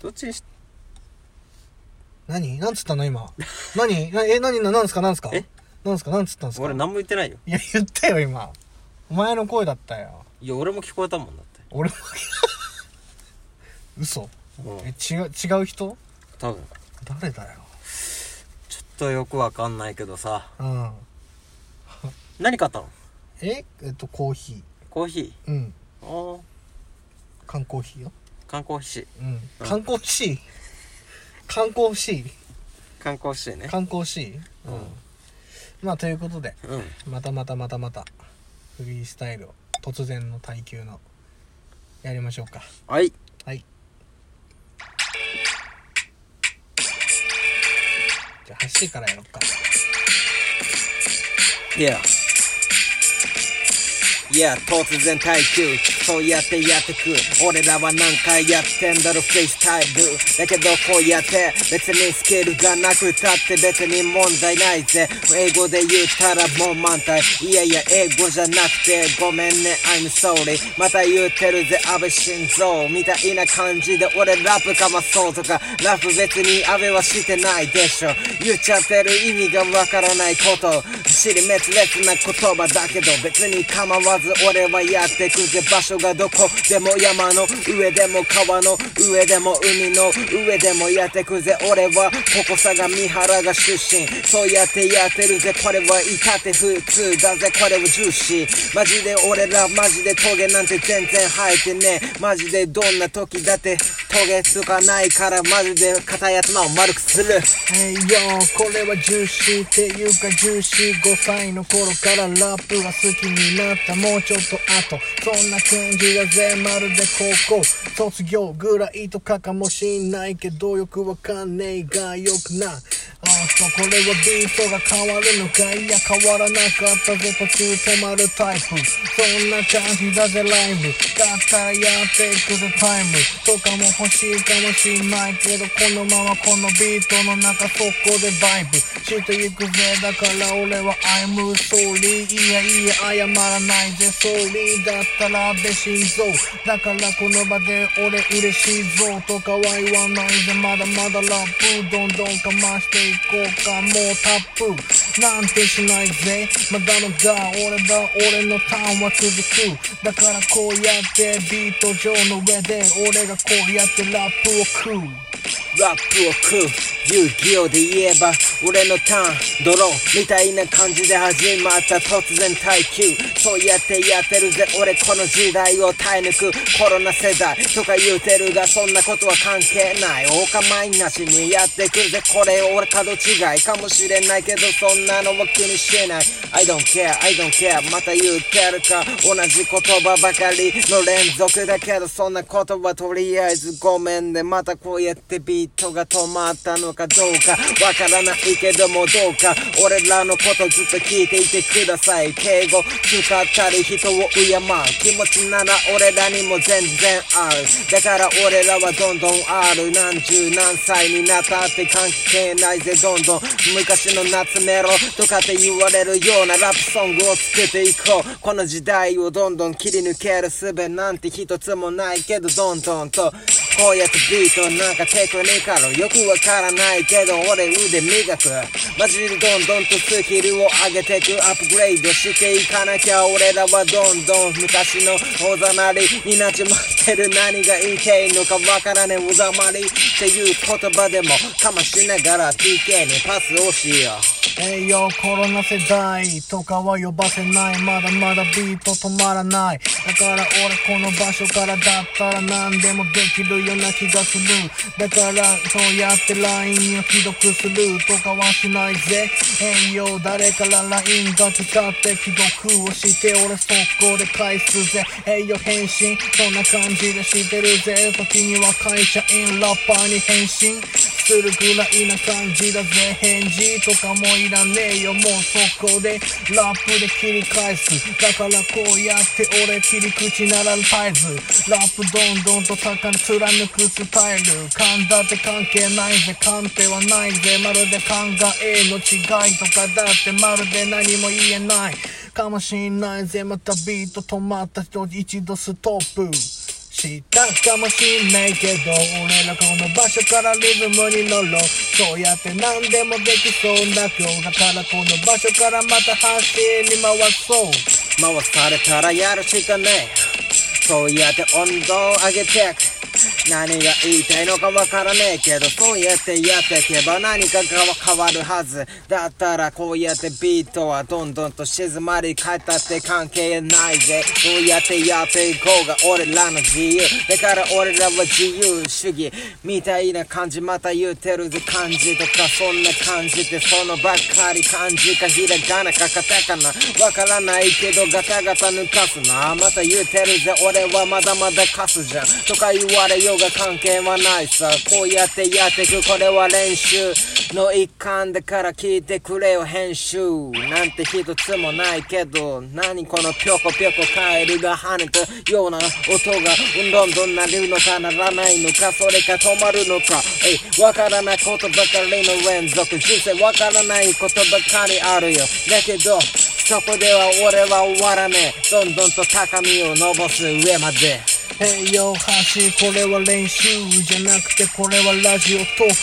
どっちにし何？なんつったの今？何？なえ、何な、なんすか？なんすか？え？なんすか？なんつったんすか？俺何も言ってないよいや、言ったよ、今。お前の声だったよ。いや俺も聞こえたもんだって俺も。嘘うんえ、違う、違う人？多分誰だよ？ちょっとよくわかんないけどさうん。何買ったの？え？えっと、コーヒコーヒー？うん。ーおー缶コーヒーよ。缶コーヒーうん。缶コーヒー。缶コーヒー。缶コーヒーね缶コーヒー。うん。まあ、ということで、うんまたまたまたまた、フリースタイルを、突然の耐久の、やりましょうか。はいはい。じゃあ、走りからやろうか。いやいや突然耐久。そうやってやってく。俺らは何回やってんだろフリースタイルだけどこうやって別にスキルがなくたって別に問題ないぜ。英語で言ったらもう満タイいやいや英語じゃなくてごめんね。I'm sorry また言うてるぜ安倍晋三みたいな感じで俺ラップかまそうとか。ラップ別に安倍はしてないでしょ。言っちゃってる意味がわからないこと。尻滅裂な言葉だけど別に構わず俺はやってくぜ場所がどこでも山の上でも川の上でも海の上でもやってくぜ俺はここ相模原が出身。そうやってやってるぜこれはいたって普通だぜこれは重視マジで俺らマジでトゲなんて全然生えてねえ。マジでどんな時だって。トゲつかないからマジで硬い頭を丸くする。Hey yo これはジューシーっていうかジューシー5歳の頃からラップが好きになった。もうちょっと後。そんな感じだぜまるで高校。卒業ぐらいとかかもしんないけどよくわかんねえがよくな。あそうこれはビートが変わるのかいや変わらなかったぜ途中止まるタイプ。そんな感じだぜライブ。だったらやっていくぜタイム。とかも欲しいかもしんないけどこのままこのビートの中そこでバイブ。していくぜ。だから俺は I'm sorry いやいや謝らないぜ。Sorry だったら安倍晋三。だからこの場で俺嬉しいぞ。とかは言わないぜ。まだまだラップどんどんかまして行こうかもうタップなんてしないぜ。まだまだ俺だ俺のターンは続く。だからこうやってビート上の上で俺がこうやってラップを食う。ラップを食う遊戯王で言えば俺のターンドローみたいな感じで始まった突然耐久そうやってやってるぜ俺この時代を耐え抜くコロナ世代とか言うてるがそんなことは関係ないお構いなしにやってくぜこれ俺角違いかもしれないけどそんなのは気にしない。I don't care I don't care また言ってるか。同じ言葉ばかりの連続だけどそんなことはとりあえずごめんね。またこうやってビート人が止まったのかどうかわからないけどもどうか俺らのことずっと聞いていてください。敬語使ったり人を敬う気持ちなら俺らにも全然あるだから俺らはどんどんある何十何歳になったって関係ないぜどんどん。昔の夏メロとかって言われるようなラップソングを作っていこう。この時代をどんどん切り抜ける術なんて一つもないけどどんどん。とこうやってビートなんかテクニカルよくわからないけど俺腕磨く。マジでどんどんとスキルを上げてく。アップグレードしていかなきゃ俺らはどんどん昔のおざなり。になっちまってる何がいたいのかわからねえ。おざまりっていう言葉でもかましながら PK にパスをしよう。えいよコロナ世代とかは呼ばせない。まだまだビート止まらない。だから俺この場所からだったら何でもできるような気がする。だからそうやって LINE を既読するとかはしないぜ。えいよ誰から LINE が使って既読をして俺速攻で返すぜ。栄養返信。そんな感じでしてるぜ。時には会社員ラッパーに返信。するぐらいな感じだぜ。返事とかもいらねえよ。もうそこでラップで切り返す。だからこうやって俺切り口なら絶えず。ラップどんどんと高に貫くスタイル。勘だって関係ないぜ。勘ってはないぜ。まるで考えの違いとかだってまるで何も言えない。かもしんないぜ。またビート止まった人一度ストップ。したかもしんないけど俺らこの場所からリズムに乗ろう。そうやって何でもできそうな今日だからこの場所からまた走り回そう。回されたらやるしかねえ。そうやって温度を上げてく何が言いたいのかわからねえけどそうやってやってけば何かが変わるはず。だったらこうやってビートはどんどんと静まり返ったって関係ないぜ。そうやってやっていこうが俺らの自由だから俺らは自由主義みたいな感じまた言ってるぜ感じとかそんな感じでそのばっかり漢字かひらがなかカタカナわからないけどガタガタ抜かすな。また言ってるぜ。俺はまだまだカスじゃん。とか言われようが関係はないさ。こうやってやってくこれは練習の一環だから聞いてくれよ編集。なんて一つもないけど何このぴょこぴょこカエルが跳ねたような音がどんどんなるのかならないのかそれか止まるのか。えいわからないことばかりの連続。人生わからないことばかりあるよ。だけどそこでは俺は終わらねえ。どんどんと高みを登す上まで。Hey yo 橋これは練習じゃなくてこれはラジオトーク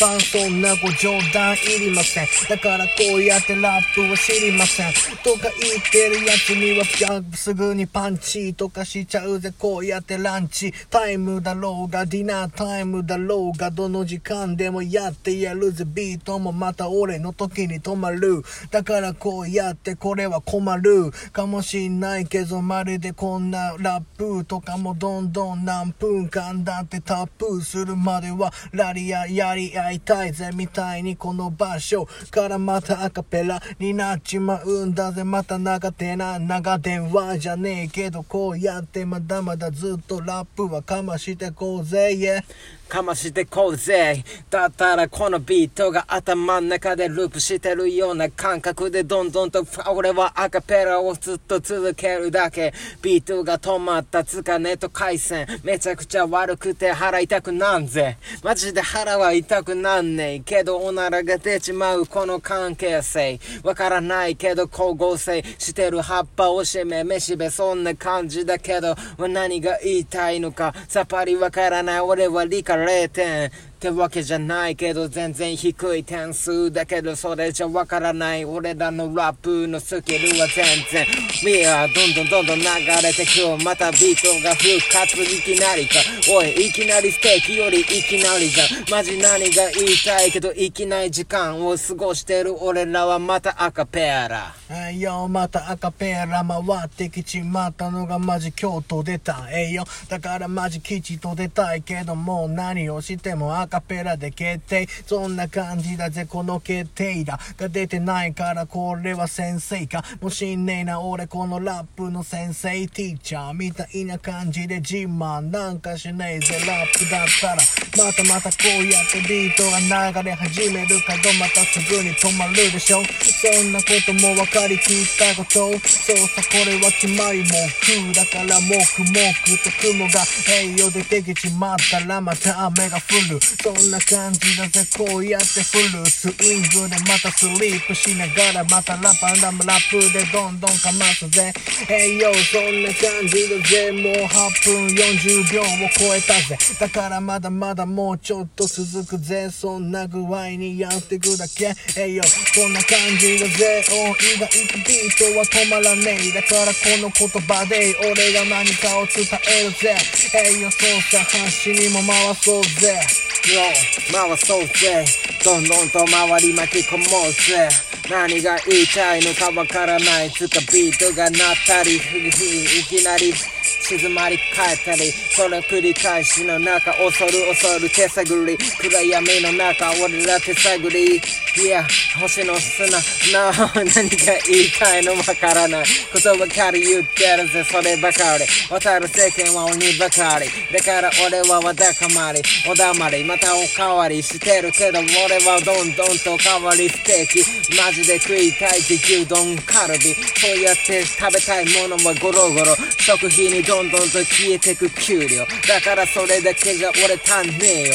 本番そんなご冗談いりません。だからこうやってラップは知りません。とか言ってるやつにはピャグすぐにパンチとかしちゃうぜ。こうやってランチ。タイムだろうがディナータイムだろうがどの時間でもやってやるぜ。ビートもまた俺の時に止まる。だからこうやってこれは困る。かもしんないけどまるでこんなラップとかもどんどん何分間だってタップするまではラリアやり合いたいぜみたいにこの場所からまたアカペラになっちまうんだぜ。また長手な長電話じゃねえけどこうやってまだまだずっとラップはかましてこうぜ、yeah かましてこうぜ。だったらこのビートが頭の中でループしてるような感覚でどんどんと俺はアカペラをずっと続けるだけ。ビートが止まったつかネット回線めちゃくちゃ悪くて腹痛くなんぜ。マジで腹は痛くなんねえけどおならが出ちまうこの関係性。わからないけど光合成してる葉っぱをしめめしべそんな感じだけど。何が言いたいのかさっぱりわからない。俺は理解0点ってわけじゃないけど全然低い点数だけどそれじゃわからない。俺らのラップのスキルは全然ミアどんどんどんどん流れてくまたビートが復活いきなりかおいいきなりステーキよりいきなりじゃんマジ何が言いたいけどいきない時間を過ごしてる俺らはまたアカペラ。えいよまたアカペラ回ってきちまったのがマジ京都出たえいよだからマジ吉と出たいけどもう何をしてもアカペラで決定。そんな感じだぜこの決定だ。が出てないからこれは先生か。もしんねえな俺このラップの先生。ティーチャーみたいな感じで自慢なんかしねえぜ。ラップだったら。またまたこうやってビートが流れ始めるかどまたすぐに止まるでしょ。そんなことも分かりきったこと。そうさこれは決まりもくだから。もくもくと雲が栄養出てきちまったらまた雨が降る。そんな感じだぜこうやってフルスイングでまたスリープしながらまたラパンダムラップでどんどんかますぜえいよそんな感じだぜもう8分40秒を超えたぜ。だからまだまだもうちょっと続くぜそんな具合にやってくだけ。えいよこんな感じだぜお意外とビートは止まらねえ。だからこの言葉で俺が何かを伝えるぜ。えいよそうさ端にも回そうぜ。よ回そうぜどんどんと回り巻き込もうぜ。何が言いたいのかわからない。つかビートが鳴ったりいきなり静まり返ったり。その繰り返しの中恐る恐る手探り。暗闇の中俺ら手探り。いや星の砂。な何が言いたいのわからない。言葉かり言ってるぜ。そればかり。渡る世間は鬼ばかり。だから俺はわだかまり。おだまり。またおかわりしてるけど俺はどんどんと変わりステーキマジで食いたいって牛丼カルビ。そうやって食べたいものはゴロゴロ。食費にどんどんと消えてく給料。だからそれだけじゃ俺足んねえよ。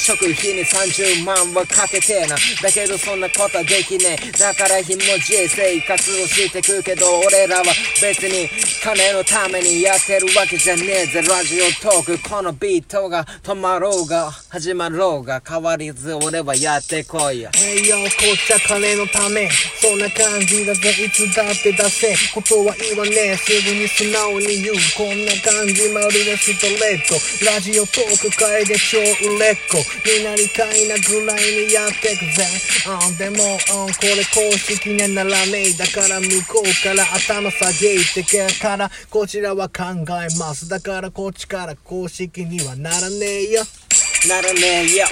食費に30万はかけてな。だけどそんなことはできねえ。だからひもじい生活をしてくけど俺らは別に金のためにやってるわけじゃねえぜ。ラジオトークこのビートが止まろうが始まろうが変わりず俺はやってこいや。栄養こっちゃ金のため。そんな感じだぜ。いつだって出せ。ことは言わねえ。すぐに素直に言う。こんな感じまるでストレート。ラジオトーク界で超売れっ子。になりたいなぐらいにやってくぜ、うん、でも、うん、これ公式にはならねえだから向こうから頭下げてけからこちらは考えます。だからこっちから公式にはならねえよ。ならねえよ。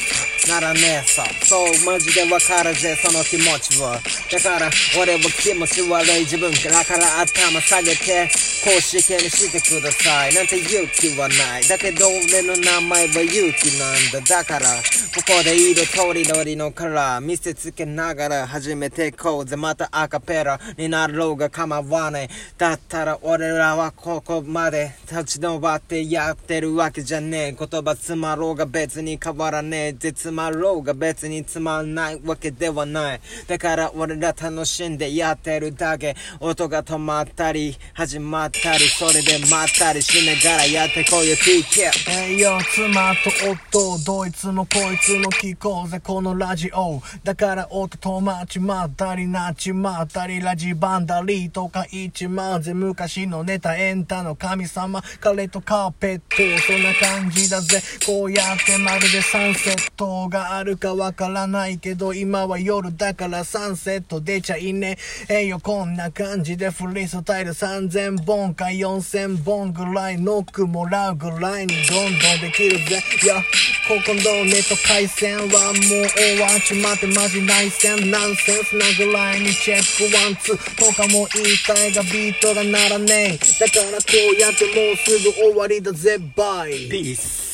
ならねえさそうマジでわかるぜその気持ちはだから俺は気持ち悪い自分からから頭下げて公式にしてください。なんて勇気はない。だけど俺の名前は勇気なんだ。だからここで色とりどりのカラー見せつけながら始めていこうぜ。またアカペラになろうが構わない。だったら俺らはここまで立ち止まってやってるわけじゃねえ。言葉つまろうが別に変わらねえ。ぜつまろうが別につまんないわけではない。だから俺ら楽しんでやってるだけ。音が止まったり始まったりそれでまったりしながらやってこいよ。TK えいよ妻と夫どいつもこいつも聞こうぜこのラジオ。だから音止まっちまったりなっちまったりラジバンダリーとか言っちまうぜ昔のネタエンタの神様。彼とカーペットそんな感じだぜ。こうやってまるでサンセットがあるかわからないけど今は夜だからサンセット出ちゃいね。えよこんな感じでフリースタイル3000本。か4000本ぐらいノックもらうぐらいにどんどんできるぜ。いやここのネット回線はもう終わっちまってマジ内戦ナンセンスなぐらいにチェックワンツー。とかも言いたいがビートがならねえ。だからこうやってもうすぐ終わりだぜバイ。ピース